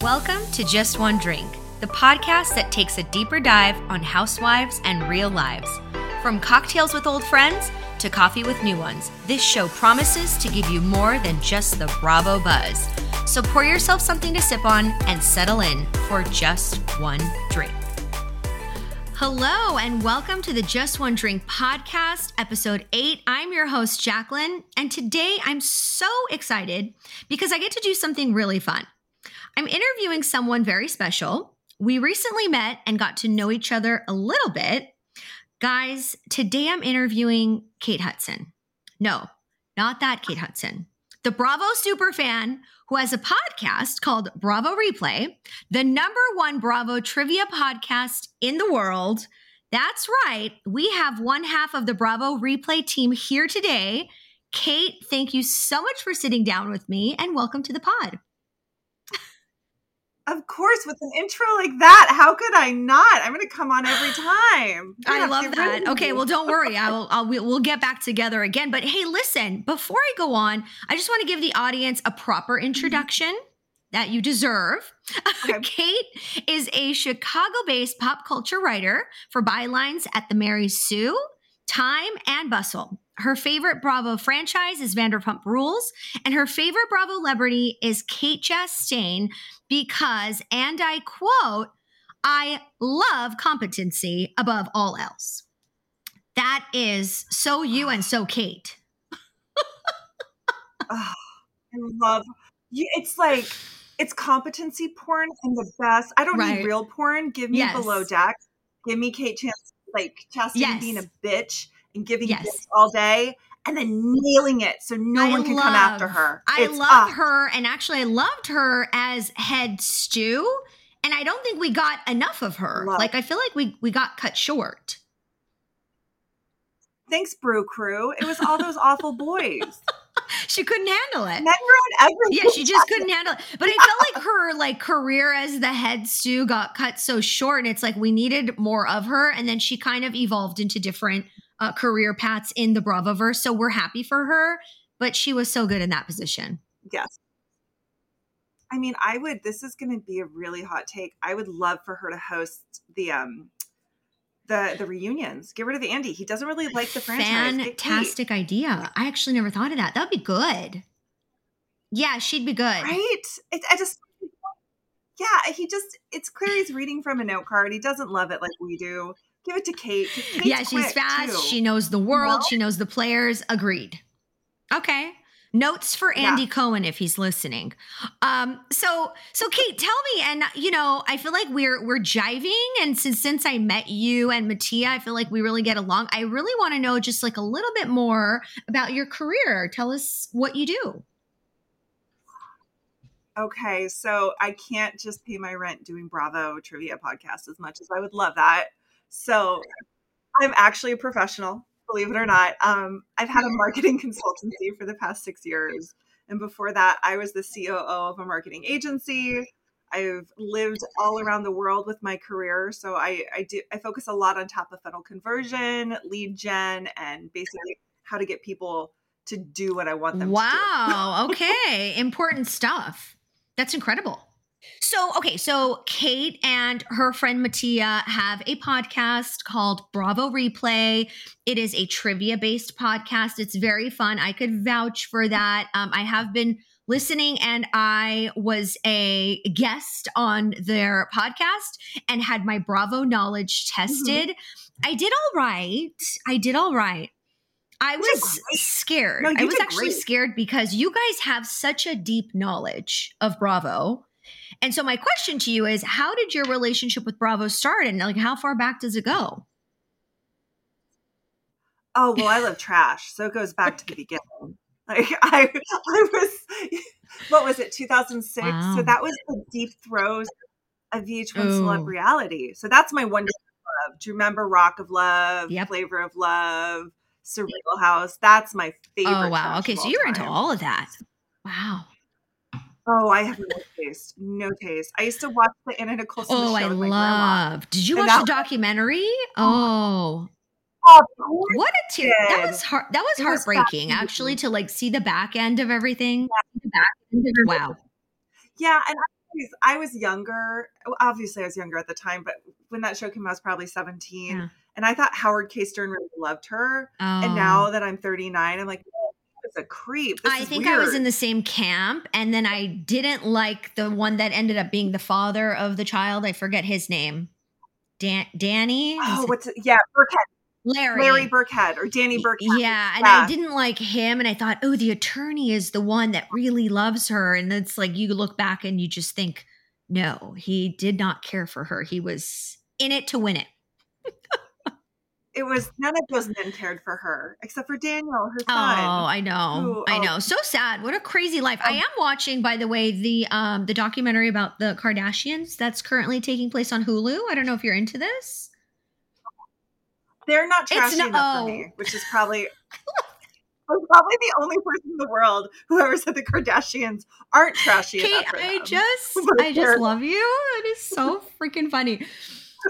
Welcome to Just One Drink, the podcast that takes a deeper dive on housewives and real lives. From cocktails with old friends to coffee with new ones, this show promises to give you more than just the Bravo buzz. So pour yourself something to sip on and settle in for just one drink. Hello, and welcome to the Just One Drink podcast, episode eight. I'm your host, Jacqueline, and today I'm so excited because I get to do something really fun. I'm interviewing someone very special. We recently met and got to know each other a little bit. Guys, today I'm interviewing Kate Hudson. No, not that Kate Hudson. The Bravo superfan who has a podcast called Bravo Replay, the number one Bravo trivia podcast in the world. That's right. We have one half of the Bravo Replay team here today. Kate, thank you so much for sitting down with me and welcome to the pod. Of course, with an intro like that, how could I not? I'm going to come on every time. I love that. Okay, well, don't worry. I will. I'll, we'll get back together again. But hey, listen. Before I go on, I just want to give the audience a proper mm-hmm. introduction that you deserve. Okay. Kate is a Chicago-based pop culture writer for bylines at the Mary Sue, Time, and Bustle. Her favorite Bravo franchise is Vanderpump Rules, and her favorite Bravo celebrity is Kate Chastain because, and I quote, I love competency above all else. That is so you and so Kate. oh, I love you. It's like it's competency porn and the best. I don't right. need real porn. Give me yes. below deck. Give me Kate Chance like Chastity yes. being a bitch and giving yes. all day and then nailing it so no I one can love, come after her. I it's love her and actually I loved her as head stew and I don't think we got enough of her. Love. Like I feel like we we got cut short. Thanks, Brew Crew. It was all those awful boys. she couldn't handle it. Yeah, she just couldn't handle it. But I felt like her like career as the head stew got cut so short, and it's like we needed more of her, and then she kind of evolved into different uh, career paths in the Bravoverse. So we're happy for her, but she was so good in that position. Yes. I mean, I would. This is going to be a really hot take. I would love for her to host the um the the reunions. Get rid of the Andy. He doesn't really like the franchise. Fantastic idea. I actually never thought of that. That'd be good. Yeah, she'd be good. Right? It, I just yeah, he just it's clear he's reading from a note card. He doesn't love it like we do. Give it to Kate. Kate's yeah, she's fast. Too. She knows the world. She knows the players. Agreed. Okay. Notes for Andy yeah. Cohen if he's listening. Um, so so Kate, tell me, and you know, I feel like we're we're jiving, and since since I met you and Mattia, I feel like we really get along. I really want to know just like a little bit more about your career. Tell us what you do. Okay, so I can't just pay my rent doing Bravo trivia podcast as much as I would love that. So I'm actually a professional, believe it or not. Um, I've had a marketing consultancy for the past six years. And before that, I was the COO of a marketing agency. I've lived all around the world with my career. So I, I do I focus a lot on top of funnel conversion, lead gen, and basically how to get people to do what I want them wow. to do. Wow. okay. Important stuff. That's incredible. So, okay, so Kate and her friend Mattia have a podcast called Bravo Replay. It is a trivia based podcast. It's very fun. I could vouch for that. Um, I have been listening and I was a guest on their podcast and had my Bravo knowledge mm-hmm. tested. Mm-hmm. I did all right. I did all right. I was scared. No, I was actually great. scared because you guys have such a deep knowledge of Bravo and so my question to you is how did your relationship with Bravo start and like how far back does it go? Oh, well, I love trash. So it goes back to the beginning. Like I I was what was it, 2006? Wow. So that was the deep throes of VH1 Ooh. celeb oh. reality. So that's my one love. Do you remember Rock of Love, yep. Flavor of Love, Surreal House? That's my oh, favorite. Oh wow. Okay, so you're into all of that. Wow. Oh, I have no taste. No taste. I used to watch the Anna Nicole Smith Oh, I love. Did you watch the documentary? Oh. Oh, what a tear! That was heart. That was heartbreaking, was actually, to like see the back end of everything. Yeah, wow. Yeah, and I was younger. Obviously, I was younger at the time, but when that show came out, I was probably 17. Yeah. And I thought Howard K. Stern really loved her. Oh. And now that I'm 39, I'm like, a creep. This I think I was in the same camp, and then I didn't like the one that ended up being the father of the child. I forget his name. Dan- Danny, Oh, what's it? Yeah, Birkhead. Larry. Larry Birkhead or Danny Birkhead. Yeah, and Yeah. I didn't like him, and I thought, oh, the attorney is the one that really loves her, and it's like you look back and you just think, no, he did not care for her. He was in it to win it. It was none of those men cared for her except for Daniel, her son. Oh. I know. who- I oh. know. So sad. What a crazy life. I Oh. am watching, by the way, the um the documentary about the Kardashians that's currently taking place on Hulu. I don't know if you're into this. They're not It's trashy no- enough oh. for me, which is probably I'm probably the only person in the world who ever said the Kardashians aren't trashy Kate, enough for I them. just I just love you. It is so freaking funny.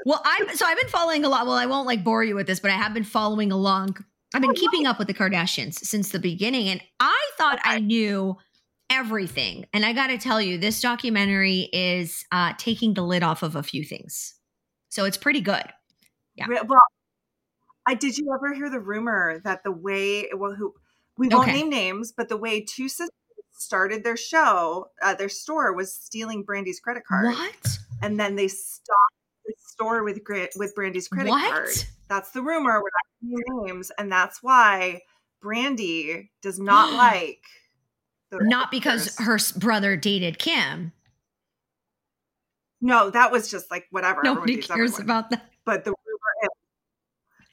Well, I'm so I've been following a lot. Well, I won't like bore you with this, but I have been following along. I've been keeping up with the Kardashians since the beginning, and I thought I knew everything. And I got to tell you, this documentary is uh, taking the lid off of a few things, so it's pretty good. Yeah. Well, I did you ever hear the rumor that the way well who we won't Okay. name names, but the way two sisters started their show, uh, their store was stealing Brandi's credit card, What? and then they stopped store with with Brandi's credit What? card. That's the rumor. We're not names, and that's why Brandy does not like. the Not because her brother dated Kim. No, that was just like whatever. Nobody cares about that. But the rumor is,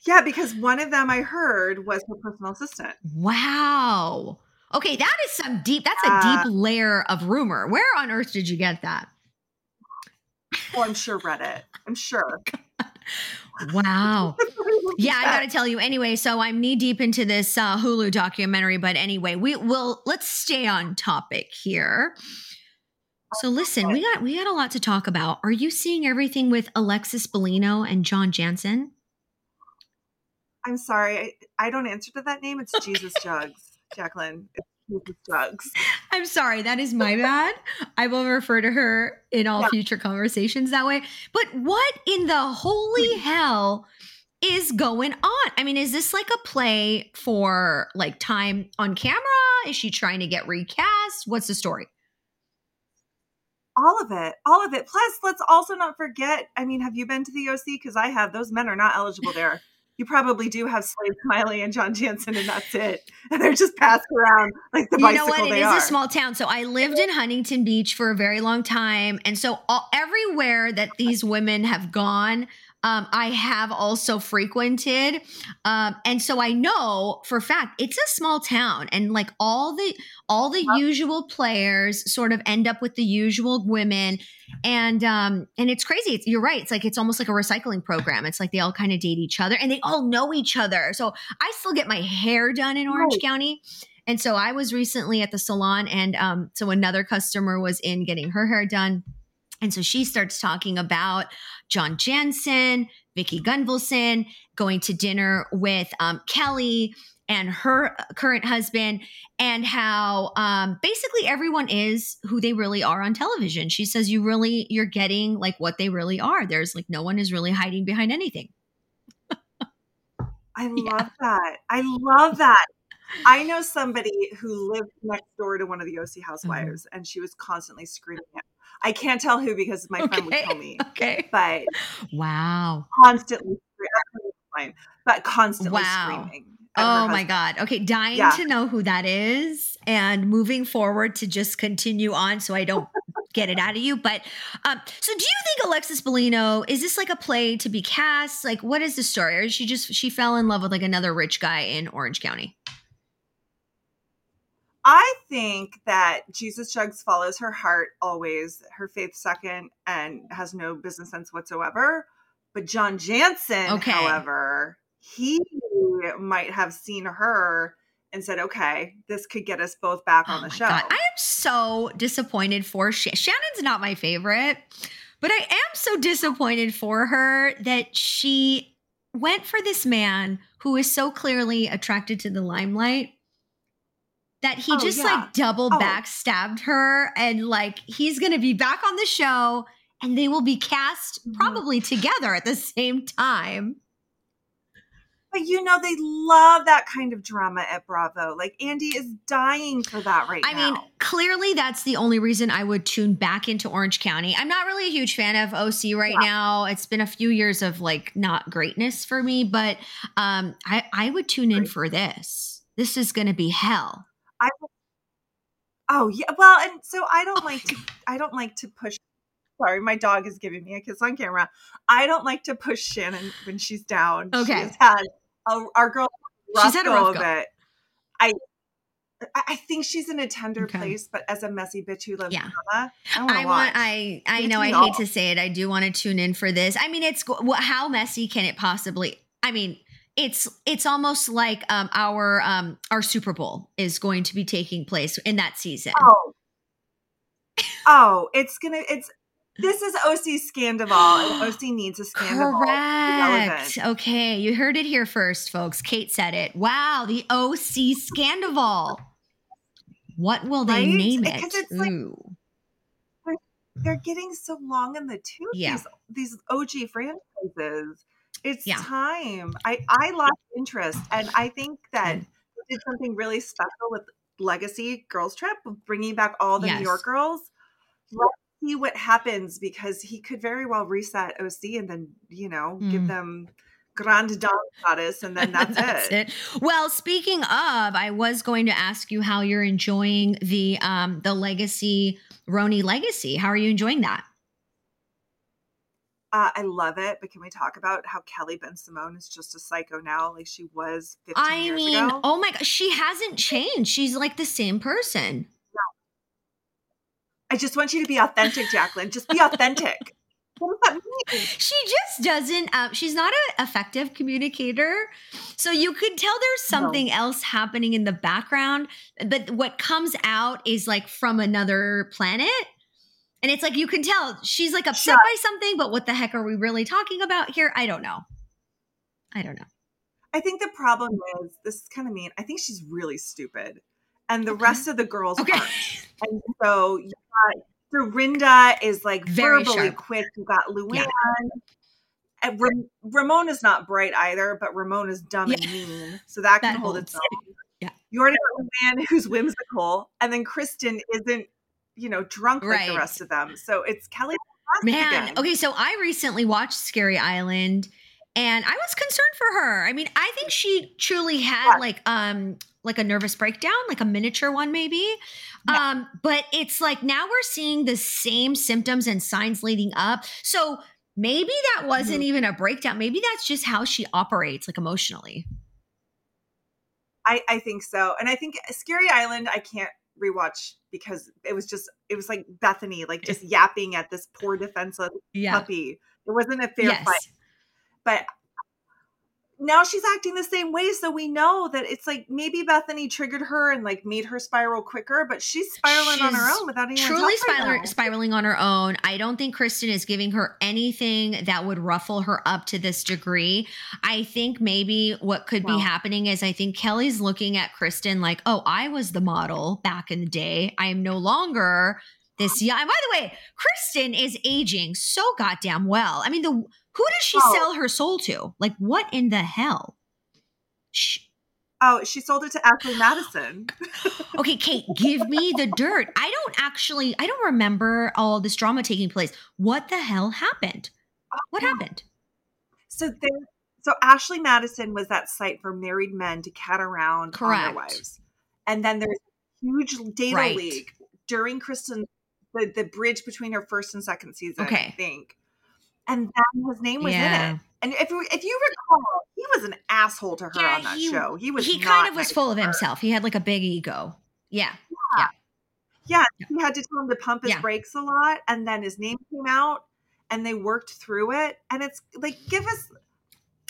yeah, because one of them I heard was her personal assistant. Wow. Okay, that is some deep. That's a Uh, deep layer of rumor. Where on earth did you get that? Oh, I'm sure Reddit. I'm sure. Wow. Yeah, I got to tell you anyway. So I'm knee deep into this uh, Hulu documentary, but anyway, we will let's stay on topic here. So listen, we got we got a lot to talk about. Are you seeing everything with Alexis Bellino and John Janssen? I'm sorry. I, I don't answer to that name. It's Jesus Jugs, Jacqueline. It's Jugs. I'm sorry, that is my bad. I will refer to her in all Yeah. future conversations that way. But what in the holy mm-hmm. hell is going on? I mean, is this like a play for like time on camera? Is she trying to get recast? What's the story? All of it. All of it. Plus, let's also not forget. I mean, have you been to the OC? Because I have. Those men are not eligible there. You probably do have Slade Smiley and John Janssen, and that's it. And they're just passed around like the you bicycle know what? It is are. a small town. So I lived in Huntington Beach for a very long time. And so all, everywhere that these women have gone, um, I have also frequented. Um, and so I know for a fact it's a small town and like all the all the usual players sort of end up with the usual women. And um, and it's crazy. It's, you're right. It's like it's almost like a recycling program. It's like they all kind of date each other and they all know each other. So I still get my hair done in Orange Right. County. And so I was recently at the salon, and um, so another customer was in getting her hair done. And so she starts talking about John Janssen, Vicki Gunvalson, going to dinner with um, Kelly and her current husband, and how um, basically everyone is who they really are on television. She says you really you're getting like what they really are. There's like no one is really hiding behind anything. I love Yeah. that. I love that. I know somebody who lived next door to one of the OC housewives, and she was constantly screaming. At I can't tell who because my friend would tell me, Okay. but Wow. constantly, but constantly Wow. screaming. Oh my. God. Okay. Dying Yeah. to know who that is and moving forward to just continue on so I don't get it out of you. But um, so do you think Alexis Bellino, is this like a play to be cast? Like, what is the story? Or is she just, she fell in love with like another rich guy in Orange County? I think that Jesus Jugs follows her heart always, her faith second, and has no business sense whatsoever. But John Janssen, Okay. however, he might have seen her and said, "Okay, this could get us both back on Oh the my show." God. I am so disappointed for Sha- Shannon's not my favorite, but I am so disappointed for her that she went for this man who is so clearly attracted to the limelight that he Oh, just yeah. like double Oh. backstabbed her and like he's to be back on the show and they will be cast Mhm. probably together at the same time. But you know, they love that kind of drama at Bravo. Like Andy is dying for that right I now. I mean, clearly that's the only reason I would tune back into Orange County. I'm not really a huge fan of OC right Yeah. now. It's been a few years of like not greatness for me, but um I I would tune in for this. This is to be hell. I Oh yeah, well, and so I don't Oh like to. I don't like to push. Sorry, my dog is giving me a kiss on camera. I don't like to push Shannon when she's down. Okay. has had a, our girl. Rough She's had a go rough of go. it. I. I think she's in a tender Okay. place, but as a messy bitch who loves Yeah. drama, I want I want. I I know I hate all. to say it. I do want to tune in for this. I mean, it's how messy can it possibly? I mean, it's it's almost like um our um our Super Bowl is going to be taking place in that season. oh, oh, it's gonna. It's this is OC Scandoval, and OC needs a Scandoval. Correct. Okay, you heard it here first, folks. Kate said it. Wow, the OC Scandoval. What will they Right? name it? Because it's like- Ooh. they're getting so long in the tooth. Yeah. These, these OG franchises. It's Yeah. time. I I lost interest, and I think that Mm. did something really special with Legacy Girls Trip, bringing back all the Yes. New York girls. Let's see what happens because he could very well reset OC and then you know give Mm. them grande dame status, and then that's, it. Well, speaking of, I was going to ask you how you're enjoying the um the legacy RHONY legacy. How are you enjoying that? Uh, I love it, but can we talk about how Kelly Bensimon is just a psycho now, like she was 15 I years mean, ago? oh my gosh, she hasn't changed. She's like the same person. I just want you to be authentic, Jacqueline. Just be authentic. what does that mean? She just doesn't. Um, she's not an effective communicator, so you could tell there's No. something else happening in the background. But what comes out is like from another planet, and it's like you can tell she's like upset Shut. by something. But what the heck are we really talking about here? I don't know. I don't know. I think the problem is this is kind of mean. I think she's really stupid, and the Okay. rest of the girls Okay. aren't. And so you got Dorinda is like Very verbally sharp. quick. You got Luann. Yeah. And Ram- Ramona's not bright either, but Ramona's dumb and mean, so that can That hold holds. its own. Yeah. You already got Luann who's whimsical, and then Kristen isn't, you know, drunk like the rest of them. So it's Kelly. Man, again. okay, so I recently watched Scary Island and I was concerned for her. I mean, I think she truly had Yeah. like um like a nervous breakdown, like a miniature one maybe. Um but it's like now we're seeing the same symptoms and signs leading up. So maybe that wasn't Mhm. even a breakdown. Maybe that's just how she operates like emotionally. I, I think so. And I think Scary Island, I can't rewatch because it was just, it was like Bethenny, like just yapping at this poor defenseless Yeah. puppy. It wasn't a fair Yes. fight. But now she's acting the same way. So we know that it's like maybe Bethenny triggered her and like made her spiral quicker, but she's spiraling on her own without anyone's truly spiraling, spiraling on her own. I don't think Kristen is giving her anything that would ruffle her up to this degree. I think maybe what could No. be happening is I think Kelly's looking at Kristen like, oh, I was the model back in the day. I am no longer this young. And by the way, Kristen is aging so goddamn well. I mean, the who does she Oh. sell her soul to? Like, what in the hell? Oh, she sold it to Ashley Madison. Okay, Kate, give me the dirt. I don't actually, I don't remember all this drama taking place. What the hell happened? What happened? So there, so Ashley Madison was that site for married men to cat around on their wives, and then there's a huge data Right. leak during Kristen the the bridge between her first and second season, I think, and then his name was in it. And if you- if you recall, he was an asshole to her Yeah, on that he- show. He was He kind of was nice full of himself. He had like a big ego. Yeah. Yeah, Yeah. he had to tell him to pump his Yeah. brakes a lot, and then his name came out, and they worked through it. And it's like, give us,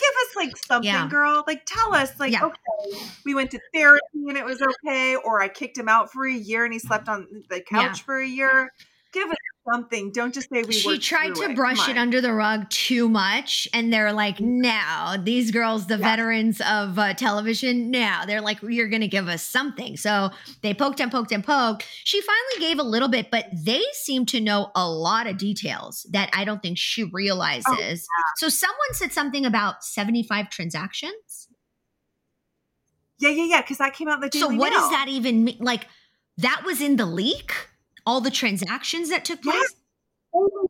give us like something, Yeah. girl. Like, tell us, like, Yeah. okay, we went to therapy and it was okay, or I kicked him out for a year and he slept on the couch Yeah. for a year. Give us something. Don't just say we. She tried to it. brush it under the rug too much, and they're like, "Now these girls, the Yeah. veterans of uh, television, now they're like, you're going to give us something." So they poked and poked and poked. She finally gave a little bit, but they seem to know a lot of details that I don't think she realizes. Oh, So someone said something about seventy-five transactions. Yeah, yeah, yeah. Because that came out in the Daily so what Mail. does that even mean? Like that was in the leak. All the transactions that took place. Oh,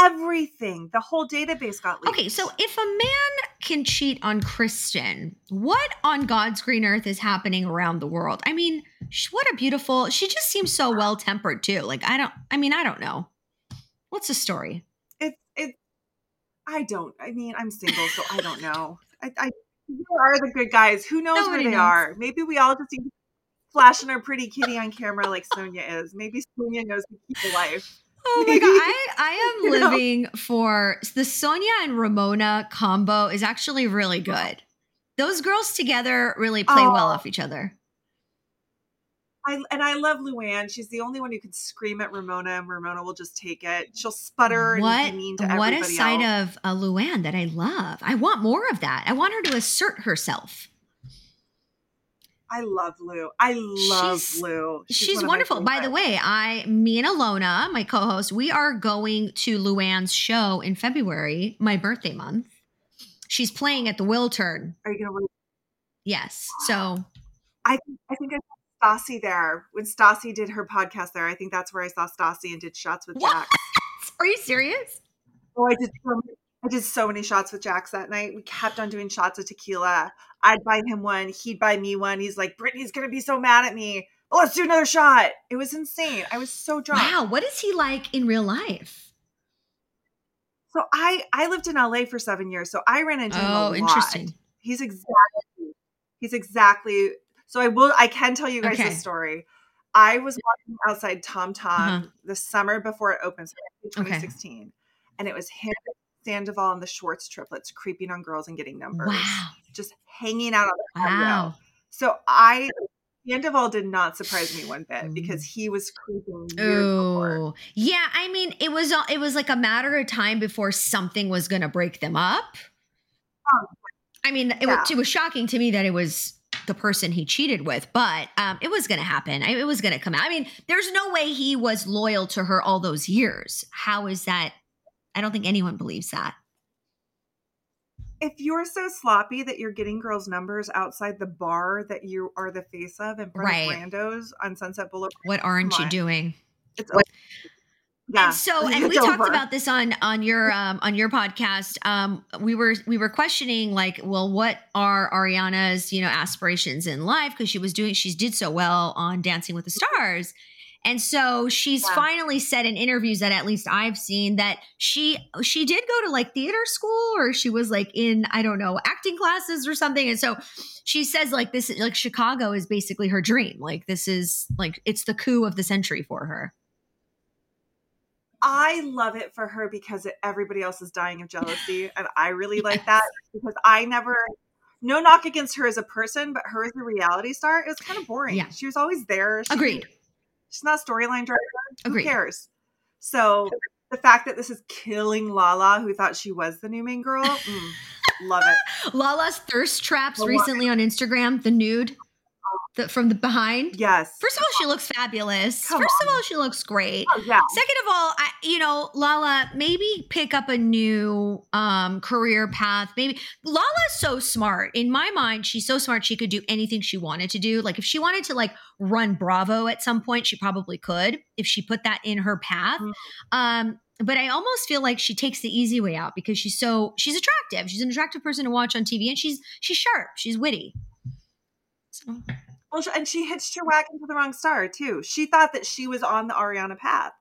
everything. The whole database got leaked. Okay, so if a man can cheat on Kristen, what on God's green earth is happening around the world? I mean, sh- what a beautiful. She just seems so well tempered too. Like I don't. I mean, I don't know. What's the story? It's it I don't. I mean, I'm single, so I don't know. I, I who are the good guys? Who knows Nobody where they knows. are? Maybe we all just need to flashing her pretty kitty on camera like Sonja is. Maybe Sonja knows the key to life. Oh my god, I, I am You know? living for the Sonja and Ramona combo is actually really good. Those girls together really play well Oh. off each other. I and I love Luann. She's the only one who can scream at Ramona, and Ramona will just take it. She'll sputter What and be mean to what a side else. of a Luann that I love. I want more of that. I want her to assert herself. I love Lou. I love She's- Lou. She's, one wonderful. By the way, I, me and Alona, my co-host, we are going to Luann's show in February, my birthday month. She's playing at the Wiltern. are you gonna? Yes. So I I think I saw Stassi there when Stassi did her podcast there. I think that's where I saw Stassi and did shots with What? Jax. are you serious? Oh, I did. So many, I did so many shots with Jax that night. We kept on doing shots of tequila. I'd buy him one. He'd buy me one. He's like, Brittany's gonna be so mad at me. Well, let's do another shot. It was insane. I was so drunk. Wow. What is he like in real life? So I I lived in LA for seven years. So I ran into him. Oh, interesting. He's exactly. He's exactly. So I will. I can tell you guys Okay. this story. I was walking outside Tom Tom Uh-huh. the summer before it opened, so Okay. 2016, and it was him, Sandoval, and the Schwartz triplets creeping on girls and getting numbers, Wow. just hanging out on the. Wow. So I, Sandoval did not surprise me one bit because he was creeping. Oh, yeah. I mean, it was it was like a matter of time before something was going to break them up. Oh, I mean, it, yeah. was, it was shocking to me that it was the person he cheated with, but um, it was going to happen. It was going to come out. I mean, there's no way he was loyal to her all those years. How is that? I don't think anyone believes that. If you're so sloppy that you're getting girls' numbers outside the bar that you are the face of in front Right. of Randos on Sunset Boulevard, What aren't you doing? it's. Yeah. And so, and we talked about this on on your um, on your podcast. Um, we were we were questioning like, well, what are Ariana's you know aspirations in life because she was doing she did so well on Dancing with the Stars, and so she's Yeah. finally said in interviews that at least I've seen that she she did go to like theater school or she was like in I don't know acting classes or something, and so she says like this like Chicago is basically her dream. Like this is like it's the coup of the century for her. I love it for her because everybody else is dying of jealousy, and I really like that because I never. No knock against her as a person, but her as a reality star, it was kind of boring. Yeah. She was always there. She- Agreed. She's not a storyline driver. Agreed. Who cares? So the fact that this is killing Lala, who thought she was the new main girl, mm, love it. Lala's thirst traps recently on Instagram, the nude the, from the behind. Yes. First of all, she looks fabulous. Come First of all, she looks great. Oh, yeah. Second of all, I, you know, Lala, maybe pick up a new um, career path. Maybe Lala's so smart. In my mind, she's so smart. She could do anything she wanted to do. Like if she wanted to like run Bravo at some point, she probably could if she put that in her path. Mhm. Um, but I almost feel like she takes the easy way out because she's so she's attractive. She's an attractive person to watch on TV, and she's she's sharp. She's witty. So Well, and she hitched her wagon to the wrong star too. She thought that she was on the Ariana path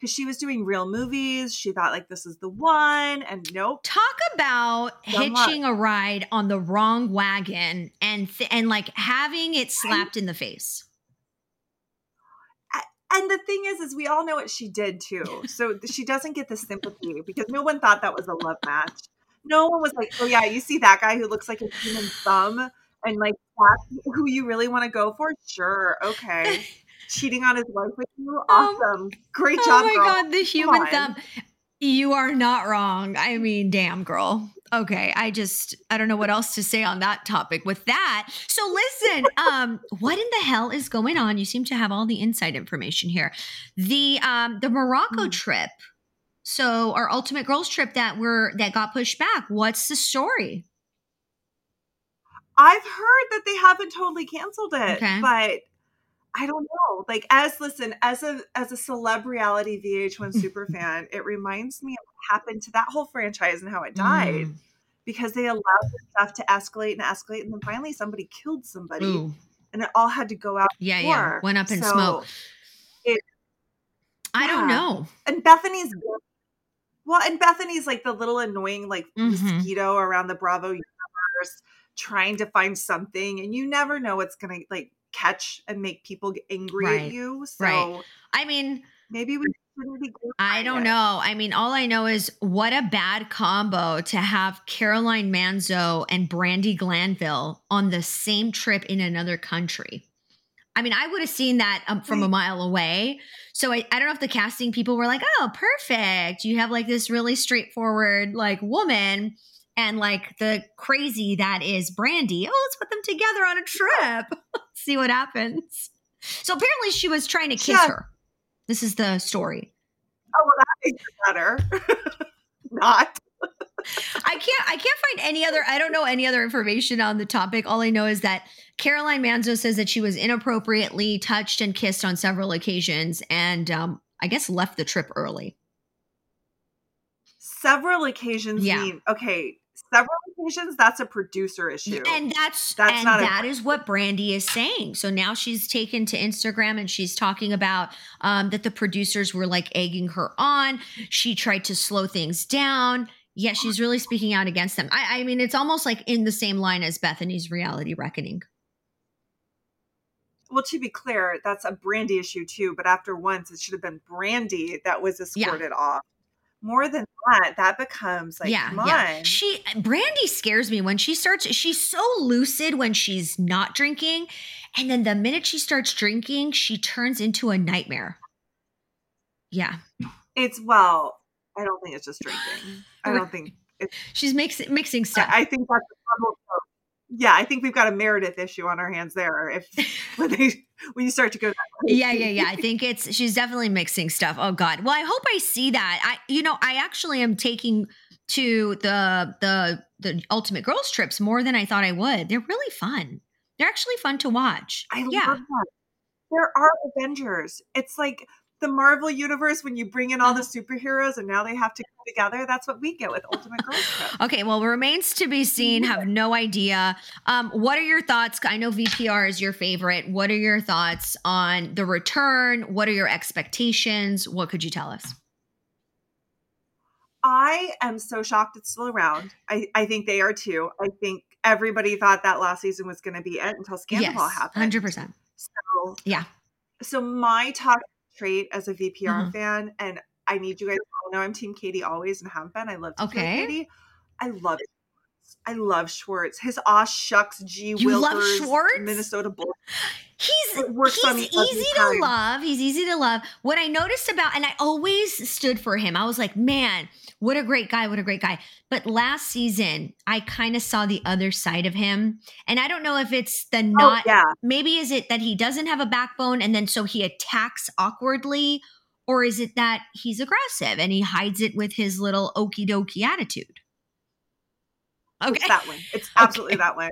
because she was doing real movies. She thought like this is the one, and nope. talk about Somewhat. hitching a ride on the wrong wagon and th- and like having it slapped in the face. And the thing is, is we all know what she did too. So she doesn't get the sympathy because no one thought that was a love match. No one was like, "Oh yeah, you see that guy who looks like a human thumb." And like that's who you really want to go for? Sure, okay. cheating on his wife with you. Um, Awesome. Great job. Oh my girl. god, the human thumb. You are not wrong. I mean, damn, girl. Okay, I just I don't know what else to say on that topic with that. So listen, um what in the hell is going on? You seem to have all the inside information here. The um the Morocco Hmm. trip. So our ultimate girls trip that were that got pushed back. What's the story? I've heard that they haven't totally canceled it, Okay. but I don't know. Like as listen, as a as a celeb reality VH1 super fan, it reminds me of what happened to that whole franchise and how it died Mm. because they allowed the stuff to escalate and escalate, and then finally somebody killed somebody, Ooh. and it all had to go out. Yeah, yeah. Went up in So- smoke. I don't know. And Bethenny's well, and Bethenny's like the little annoying like Mhm. mosquito around the Bravo universe, trying to find something, and you never know what's gonna like catch and make people get angry Right. at you. So Right. I mean, maybe we shouldn't be. I don't it. know. I mean, all I know is what a bad combo to have Caroline Manzo and Brandi Glanville on the same trip in another country. I mean, I would have seen that um, from a mile away. So I, I don't know if the casting people were like, oh, perfect. You have like this really straightforward, like woman and like the crazy that is Brandi. Oh, let's put them together on a trip. See what happens. So apparently she was trying to kiss Yeah. her. This is the story. Oh, well, that makes it better. Not. I can't I can't find any other I don't know any other information on the topic. All I know is that Caroline Manzo says that she was inappropriately touched and kissed on several occasions and um I guess left the trip early. Several occasions Yeah. mean okay. Several occasions. That's a producer issue. And that's, That's and not a- that is what Brandi is saying. So now she's taken to Instagram and she's talking about um, that the producers were like egging her on. She tried to slow things down. Yeah, she's really speaking out against them. I, I mean, it's almost like in the same line as Bethenny's reality reckoning. well, to be clear, that's a Brandi issue too. But after once, it should have been Brandi that was Yeah. escorted off. More than that, that becomes like, yeah, yeah. She Brandi scares me when she starts. She's so lucid when she's not drinking, and then the minute she starts drinking, she turns into a nightmare. Yeah, It's well, I don't think it's just drinking. I don't think. she's mixing mixing stuff. I, I think that's a problem. Yeah, I think we've got a Meredith issue on our hands there. If when they when you start to go, yeah, yeah, yeah. I think it's she's definitely mixing stuff. Oh God. Well, I hope I see that. I, you know, I actually am taking to the the the ultimate girls trips more than I thought I would. They're really fun. They're actually fun to watch. I yeah. love that. There are Avengers. It's like the Marvel universe when you bring in all the Uh-huh. superheroes and now they have to come together. That's what we get with Ultimate Girls Trip. Okay, well, remains to be seen. Have no idea. Um, what are your thoughts? I know VPR is your favorite. What are your thoughts on the return? What are your expectations? What could you tell us? I am so shocked it's still around. I, I think they are too. I think everybody thought that last season was going to be it until Scandal yes, happened. hundred percent. So Yeah. So my top trait as a VPR Mhm. fan, and I need you guys to all know I'm Team Katie always and have been. I love Team Okay. Katie. I love Schwartz. I love Schwartz. His aw shucks G You love Schwartz? Minnesota Bull. He's he's easy to love. He's easy to love. What I noticed about, and I always stood for him. I was like, man, what a great guy! What a great guy. But last season, I kind of saw the other side of him, and I don't know if it's the Oh, not. yeah. Maybe is it that he doesn't have a backbone, and then so he attacks awkwardly, or is it that he's aggressive and he hides it with his little okey dokey attitude? Okay. It's that way. It's absolutely that one.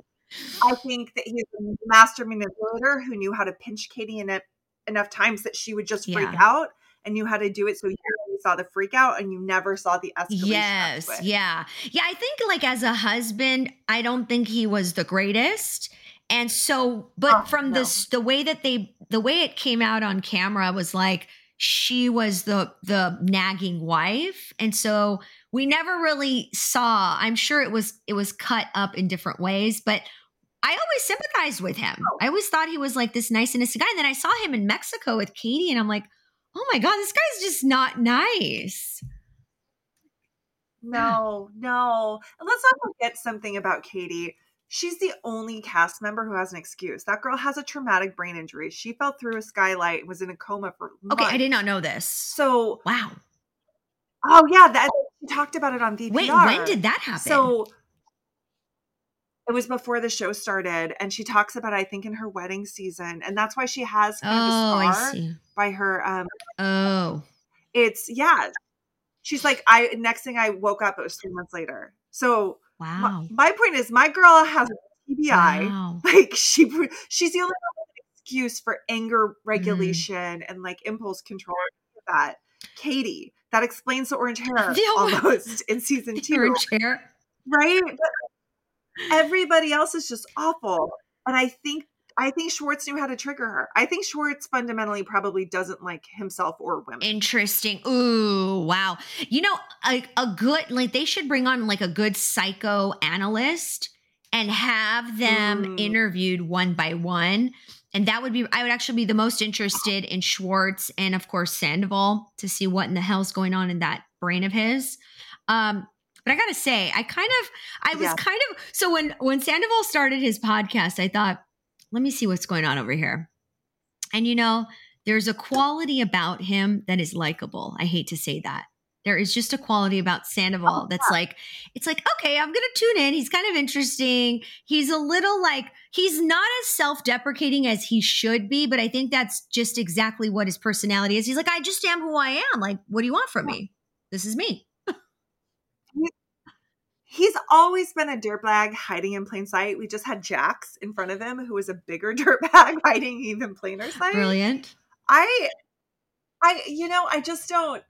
I think that he's a master manipulator who knew how to pinch Katie in it enough times that she would just freak Yeah. out and knew how to do it. So you only saw the freak out and you never saw the escalation. Yes, yeah. Yeah, I think like as a husband, I don't think he was the greatest. And so but Oh, from no. this the way that they the way it came out on camera was like she was the the nagging wife. And so we never really saw. I'm sure it was it was cut up in different ways, but I always sympathized with him. Oh. I always thought he was like this nice and innocent guy. And then I saw him in Mexico with Katie and I'm like, "Oh my god, this guy's just not nice." No, no. And let's not forget something about Katie. she's the only cast member who has an excuse. That girl has a traumatic brain injury. She fell through a skylight and was in a coma for Okay. I did not know this. So, Wow. oh yeah, that she talked about it on VPR. Wait, when did that happen? So it was before the show started, and she talks about it, I think in her wedding season, and that's why she has kind oh, of a I scar by her. Um, Oh, it's yeah. She's like, I next thing I woke up, it was three months later. So my, wow. my point is, my girl has a TBI. Wow. Like she, she's the only one with an excuse for anger Mm. regulation and like impulse control. That Katie, that explains the orange hair almost in season two Orange hair. right? Everybody else is just awful, and I think I think Schwartz knew how to trigger her. I think Schwartz fundamentally probably doesn't like himself or women. Interesting. Ooh, wow. You know, a, a good like they should bring on like a good psychoanalyst and have them Mm. interviewed one by one. And that would be I would actually be the most interested in Schwartz and of course Sandoval to see what in the hell's going on in that brain of his. Um but I gotta say, I kind of, I was Yeah. kind of so when when Sandoval started his podcast, I thought, let me see what's going on over here. And you know, there's a quality about him that is likable. I hate to say that. There is just a quality about Sandoval oh, that's like, it's like, okay, I'm going to tune in. He's kind of interesting. He's a little like, he's not as self deprecating as he should be, but I think that's just exactly what his personality is. He's like, I just am who I am. Like, what do you want from me? This is me. He's always been a dirtbag hiding in plain sight. We just had Jax in front of him, who was a bigger dirtbag hiding even plainer sight. Brilliant. I, I, you know, I just don't.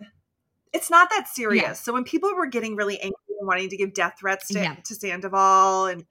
It's not that serious. Yeah. So when people were getting really angry and wanting to give death threats to, Yeah. to Sandoval and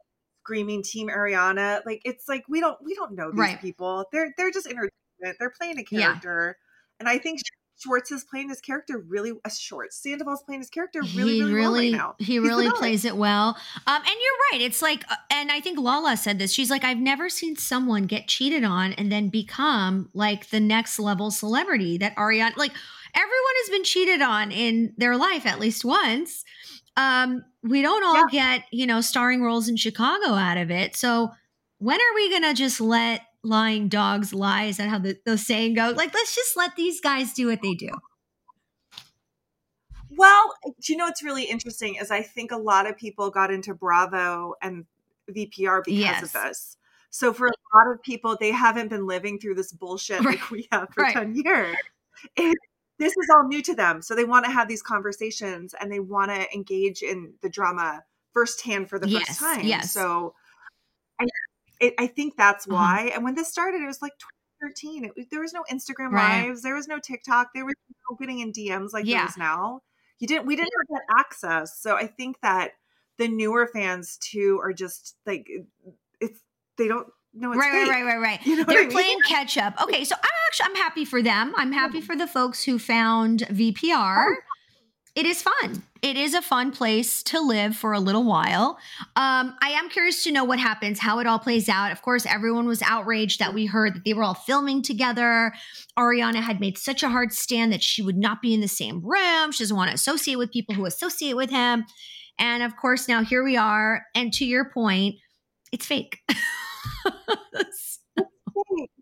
screaming Team Ariana, like it's like we don't we don't know these Right. people. They're they're just entertainment. They're playing a Yeah. character, and I think Schwartz is playing his character really. Uh, Schwartz Sandoval's playing his character really he really, really, well right now. he He's really plays it well. Um, and you're right. It's like, uh, and I think Lala said this. She's like, I've never seen someone get cheated on and then become like the next level celebrity that Ariana. Like everyone has been cheated on in their life at least once. Um, we don't all get you know starring roles in Chicago out of it. So when are we gonna just let lying dogs lie? Is that how the, the saying goes? Like, let's just let these guys do what they do. Well, do you know what's really interesting is I think a lot of people got into Bravo and VPR because Yes. of this. So for a lot of people, they haven't been living through this bullshit Right. like we have for Right. 10 years. And this is all new to them. So they want to have these conversations and they want to engage in the drama firsthand for the Yes, first time. yes. So I, it, I think that's Uh-huh. why. And when this started, it was like 2013. It, there was no Instagram Right. lives. There was no TikTok. There was no getting in DMs like Yeah. there is now. You didn't. We didn't have that access. So I think that the newer fans too are just like it's. They don't know it's right, right, right, right, right. You know They're I mean? playing catch up. Okay, so I'm actually I'm happy for them. I'm happy for the folks who found VPR. It is fun. It is a fun place to live for a little while. Um, I am curious to know what happens, how it all plays out. Of course, everyone was outraged that we heard that they were all filming together. Ariana had made such a hard stand that she would not be in the same room. She doesn't want to associate with people who associate with him. And of course, now here we are. And to your point, it's fake.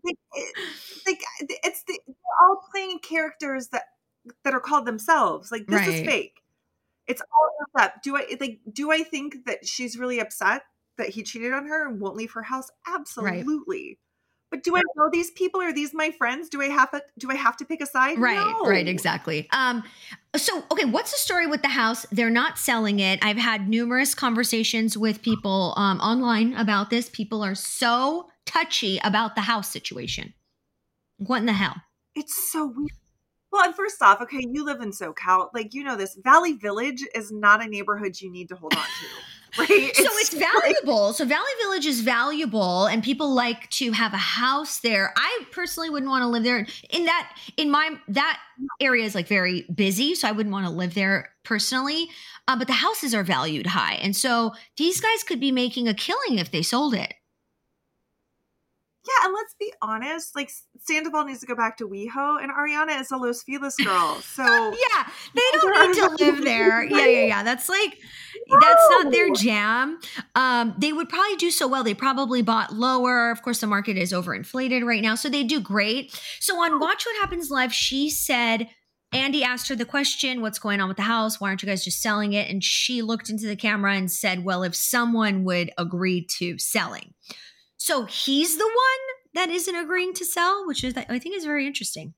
Like, like, it's the, they're all playing characters that that are called themselves. Like this is fake. It's all messed up. Do I like? Do I think that she's really upset that he cheated on her and won't leave her house? Absolutely. But do I know these people? Are these my friends? Do I have to? Do I have to pick a side? Right, No. right, exactly. Um, so okay, what's the story with the house? They're not selling it. I've had numerous conversations with people um, online about this. People are so touchy about the house situation. What in the hell? It's so weird. Well, and first off, okay, you live in SoCal, like you know this. Valley Village is not a neighborhood you need to hold on to, right? so it's valuable. So Valley Village is valuable, and people like to have a house there. I personally wouldn't want to live there. In that, in my that area is like very busy, so I wouldn't want to live there personally. Uh, but the houses are valued high, and so these guys could be making a killing if they sold it. Yeah, and let's be honest, like Sandoval needs to go back to WeHo, and Ariana is a Los Feliz girl. So Yeah, they don't need to live there. Yeah, yeah, yeah. That's like, That's not their jam. Um, they would probably do so well. They probably bought lower. Of course, the market is overinflated right now, so they do great. So on Watch What Happens Live, she said Andy asked her the question, What's going on with the house? Why aren't you guys just selling it? And she looked into the camera and said, Well, if someone would agree to selling. So he's the one that isn't agreeing to sell, which is, I think, is very interesting.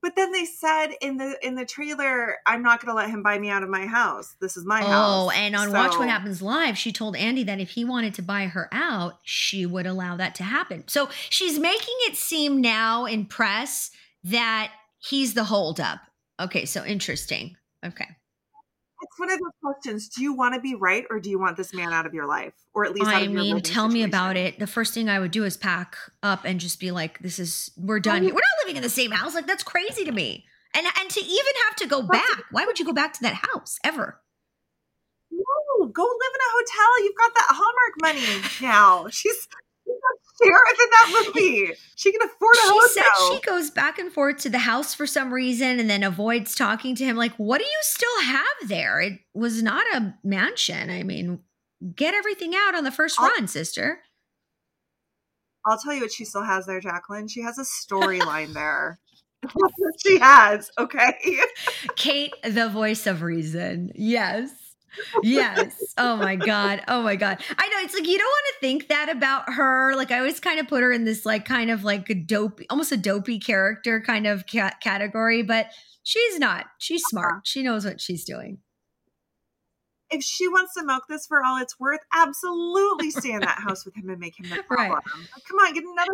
But then they said in the in the trailer, "I'm not going to let him buy me out of my house. This is my oh, house." Oh, and on so, Watch What Happens Live, she told Andy that if he wanted to buy her out, she would allow that to happen. So she's making it seem now in press that he's the holdup. Okay, so interesting. Okay. It's one of those questions. Do you want to be right or do you want this man out of your life? Or at least I mean, tell situation? me about it. The first thing I would do is pack up and just be like, this is we're done. We're not living in the same house. Like that's crazy to me. And and to even have to go back. Why would you go back to that house ever? No, go live in a hotel. You've got that Hallmark money now. She's sheriff in that movie. She can afford a she hotel. said she goes back and forth to the house for some reason and then avoids talking to him. Like, what do you still have there? It was not a mansion. I mean, get everything out on the 1st run, sister. I'll tell you what she still has there, Jacqueline. She has a storyline there. she has, okay? Kate, the voice of reason. Yes yes. Oh my god. Oh my god. I know it's like you don't want to think that about her. Like I always kind of put her in this like kind of like a dopey, almost a dopey character kind of ca- category, but she's not. She's smart. Uh-huh. She knows what she's doing. If she wants to milk this for all it's worth, absolutely stay in that house with him and make him the problem. Right. Come on, get another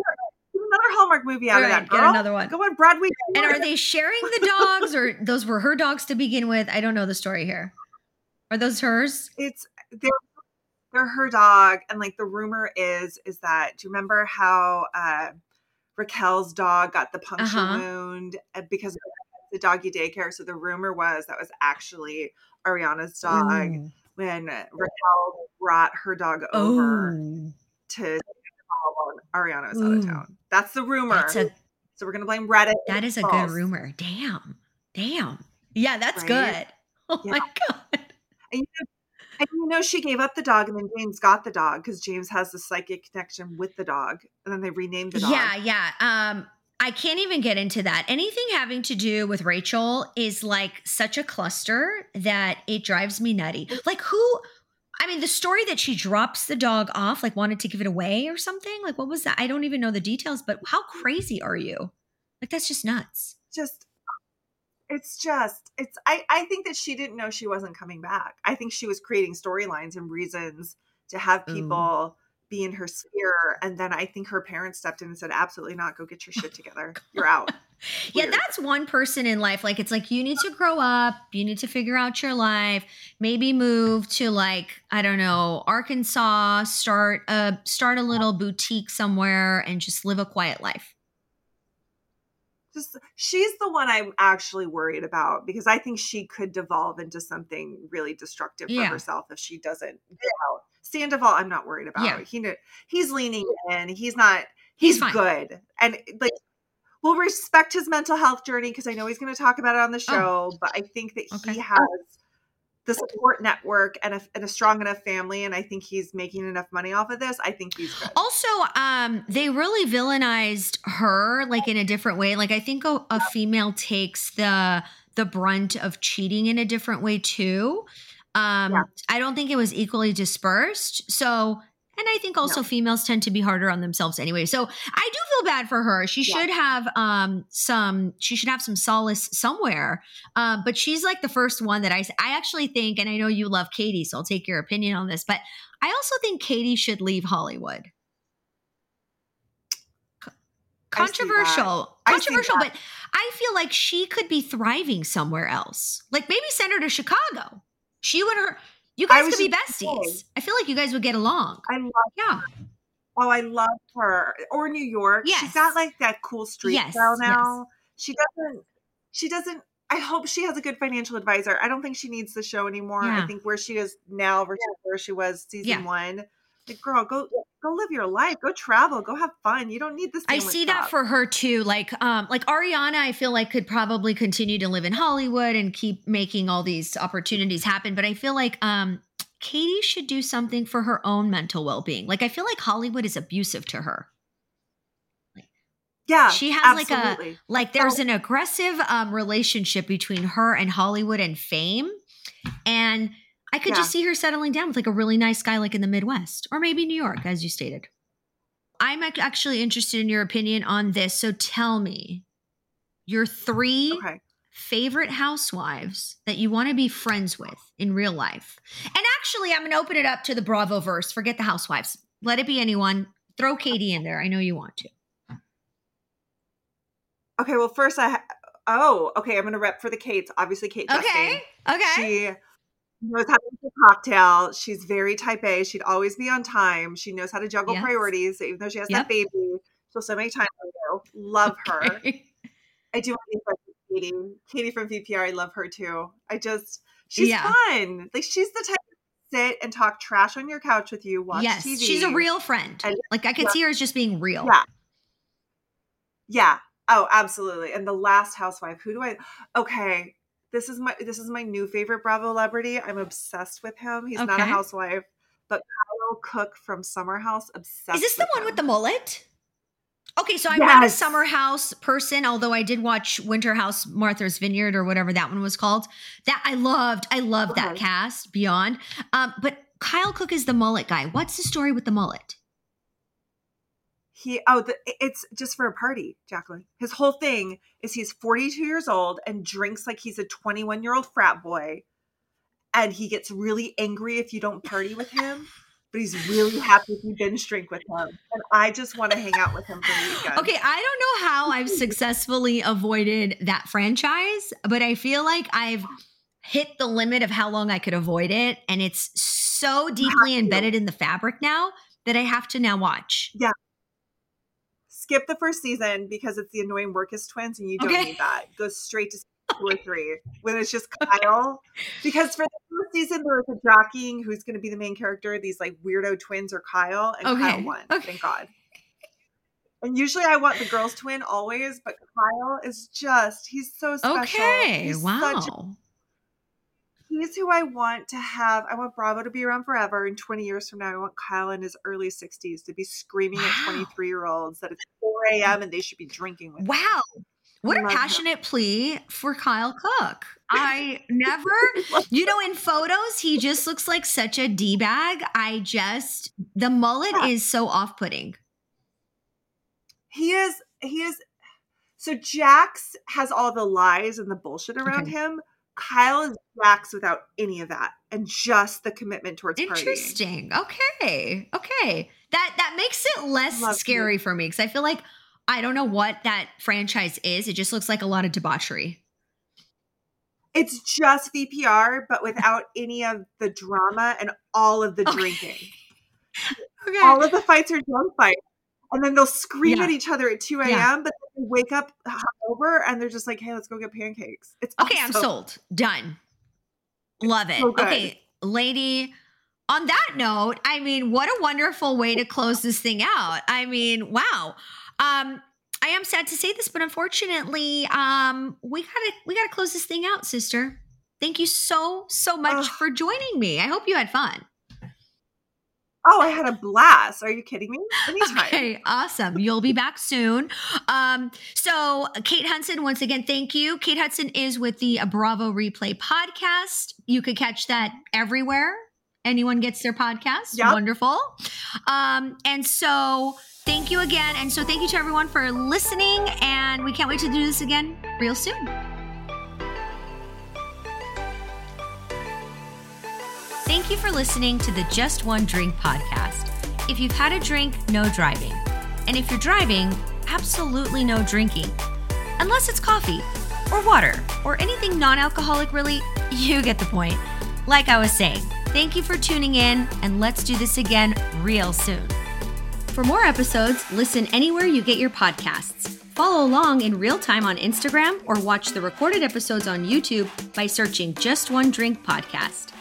another Hallmark movie out right, of that girl. Get another one. Go on Broadway. And are they sharing the dogs, or those were her dogs to begin with? I don't know the story here. Are those hers? It's they're they're her dog, and like the rumor is is that do you remember how uh, Raquel's dog got the puncture uh-huh. wound uh, because of the doggy daycare? So the rumor was that was actually Ariana's dog Ooh. when Raquel brought her dog over Ooh. to Ariana was out of town. That's the rumor. That's a, so we're gonna blame Reddit. That is a false. good rumor. Damn. Damn. Yeah, that's right? good. Oh yeah. my god. And you, know, and you know, she gave up the dog, and then James got the dog because James has the psychic connection with the dog, and then they renamed the dog. Yeah, yeah. Um, I can't even get into that. Anything having to do with Rachel is like such a cluster that it drives me nutty. Like who? I mean, the story that she drops the dog off, like wanted to give it away or something. Like, what was that? I don't even know the details, but how crazy are you? Like, that's just nuts. Just it's just it's I, I think that she didn't know she wasn't coming back. I think she was creating storylines and reasons to have mm. people Ooh. be in her sphere and then i think her parents stepped in and said absolutely not. Go get your shit together. You're out. Yeah that's one person in life like it's like you need to grow up you need to figure out your life maybe move to like i don't know arkansas start a start a little boutique somewhere and just live a quiet life just she's the one I'm actually worried about because I think she could devolve into something really destructive yeah. for herself if she doesn't get out. Sandoval, I'm not worried about. Yeah. He he's leaning in. He's not. He's, he's good, and like we'll respect his mental health journey because I know he's going to talk about it on the oh. show. Oh. But I think that okay. he has the support network and a, and a, strong enough family and i think he's making enough money off of this i think he's good. Also um they really villainized her like in a different way. Like i think a, a female takes the the brunt of cheating in a different way too. Um yeah. i don't think it was equally dispersed. So and I think also no. females tend to be harder on themselves anyway. So I do feel bad for her. She yeah. should have um, some. She should have some solace somewhere. Uh, but she's like the first one that I. I actually think, and I know you love Katie, so I'll take your opinion on this. But I also think Katie should leave Hollywood. controversial, controversial, but I feel like she could be thriving somewhere else. Like maybe send her to Chicago. She would her you guys could be besties. I feel like you guys would get along. I love yeah. Her. Oh, I love her. Or New York. Yes. She's got like that cool street yes. style now. Yes. She doesn't she doesn't I hope she has a good financial advisor. I don't think she needs the show anymore. Yeah. I think where she is now versus yeah. where she was season yeah. one. Like, girl, go go live your life, go travel, go have fun. You don't need this. I see that for her too. Like, um, like Ariana, I feel like could probably continue to live in Hollywood and keep making all these opportunities happen. But I feel like, um, Katie should do something for her own mental well being. Like, I feel like Hollywood is abusive to her. Yeah, she has absolutely. like a like there's an aggressive um, relationship between her and Hollywood and fame, and I could yeah. just see her settling down with like a really nice guy, like in the Midwest or maybe New York, as you stated. I'm actually interested in your opinion on this. So tell me your three okay. favorite housewives that you want to be friends with in real life. And actually, I'm going to open it up to the Bravo verse. Forget the housewives. Let it be anyone. Throw Katie in there. I know you want to. Okay, well, first I. Ha- oh, okay. I'm going to rep for the Kates. Obviously, Kate. Okay. Chastain. Okay. She knows how to make a cocktail. She's very type A. She'd always be on time. She knows how to juggle yes. priorities. Even though she has yep. that baby, she'll still make time for you. Love her. I do want to be Katie. Katie from VPR, I love her too. I just she's yeah. fun. Like she's the type to sit and talk trash on your couch with you, watch yes, TV. She's a real friend. And, like I could yeah. see her as just being real. Yeah. Yeah. Oh, absolutely. And the last housewife, who do I okay, this is my this is my new favorite Bravo celebrity. I'm obsessed with him. He's okay. not a housewife, but Kyle Cooke from Summer House. Obsessed. Is this the one him. with the mullet? Okay, so I'm yes. not a Summer House person, although I did watch Winter House Martha's Vineyard or whatever that one was called. That I loved. I loved okay. that cast beyond. Um, but Kyle Cooke is the mullet guy. What's the story with the mullet? He oh the, it's just for a party jacqueline. His whole thing is he's 42 years old and drinks like he's a 21 year old frat boy and he gets really angry if you don't party with him but he's really happy if you binge drink with him and i just want to hang out with him for a weekend. Okay i don't know how i've successfully avoided that franchise but i feel like i've hit the limit of how long i could avoid it and it's so deeply embedded in the fabric now that i have to now watch. Yeah skip the first season because it's the annoying Wirkus twins, and you don't okay. need that. Go straight to two or three when it's just Kyle. because for the first season, there was a jockeying who's going to be the main character. These like weirdo twins or Kyle, and okay. Kyle won. Okay. Thank God. And usually I want the girls twin always, but Kyle is just, he's so special. Okay. He's wow he's who I want to have. I want Bravo to be around forever. And 20 years from now, I want Kyle in his early 60s to be screaming wow. at 23 year olds that it's 4 a.m. and they should be drinking with Wow. What a passionate plea for Kyle Cooke. I never, you know, in photos, he just looks like such a D bag. I just, the mullet yeah. is so off putting. He is, he is. So Jax has all the lies and the bullshit around okay. him. Kyle is Jax without any of that and just the commitment towards Interesting. Partying. Okay. Okay. That that makes it less Love scary you. for me because I feel like I don't know what that franchise is. It just looks like a lot of debauchery. It's just VPR, but without any of the drama and all of the okay. drinking. okay. All of the fights are drunk fights and then they'll scream yeah. at each other at 2 a.m. Yeah. But they wake up over and they're just like, hey, let's go get pancakes. It's okay. Awesome. I'm sold. Done. Love it. So okay, lady. On that note, I mean, what a wonderful way to close this thing out. I mean, wow. Um, I am sad to say this, but unfortunately, um, we gotta we gotta close this thing out, sister. Thank you so so much for joining me. I hope you had fun. Oh, I had a blast. Are you kidding me? Anytime. Okay, awesome. You'll be back soon. Um, so Kate Hudson, once again, thank you. Kate Hudson is with the Bravo Replay podcast. You could catch that everywhere. Anyone gets their podcast. Yep. Wonderful. Um, and so thank you again. And so thank you to everyone for listening. And we can't wait to do this again real soon. Thank you for listening to the Just One Drink podcast. If you've had a drink, no driving. And if you're driving, absolutely no drinking. Unless it's coffee, or water, or anything non alcoholic, really, you get the point. Like I was saying, thank you for tuning in, and let's do this again real soon. For more episodes, listen anywhere you get your podcasts. Follow along in real time on Instagram or watch the recorded episodes on YouTube by searching Just One Drink Podcast.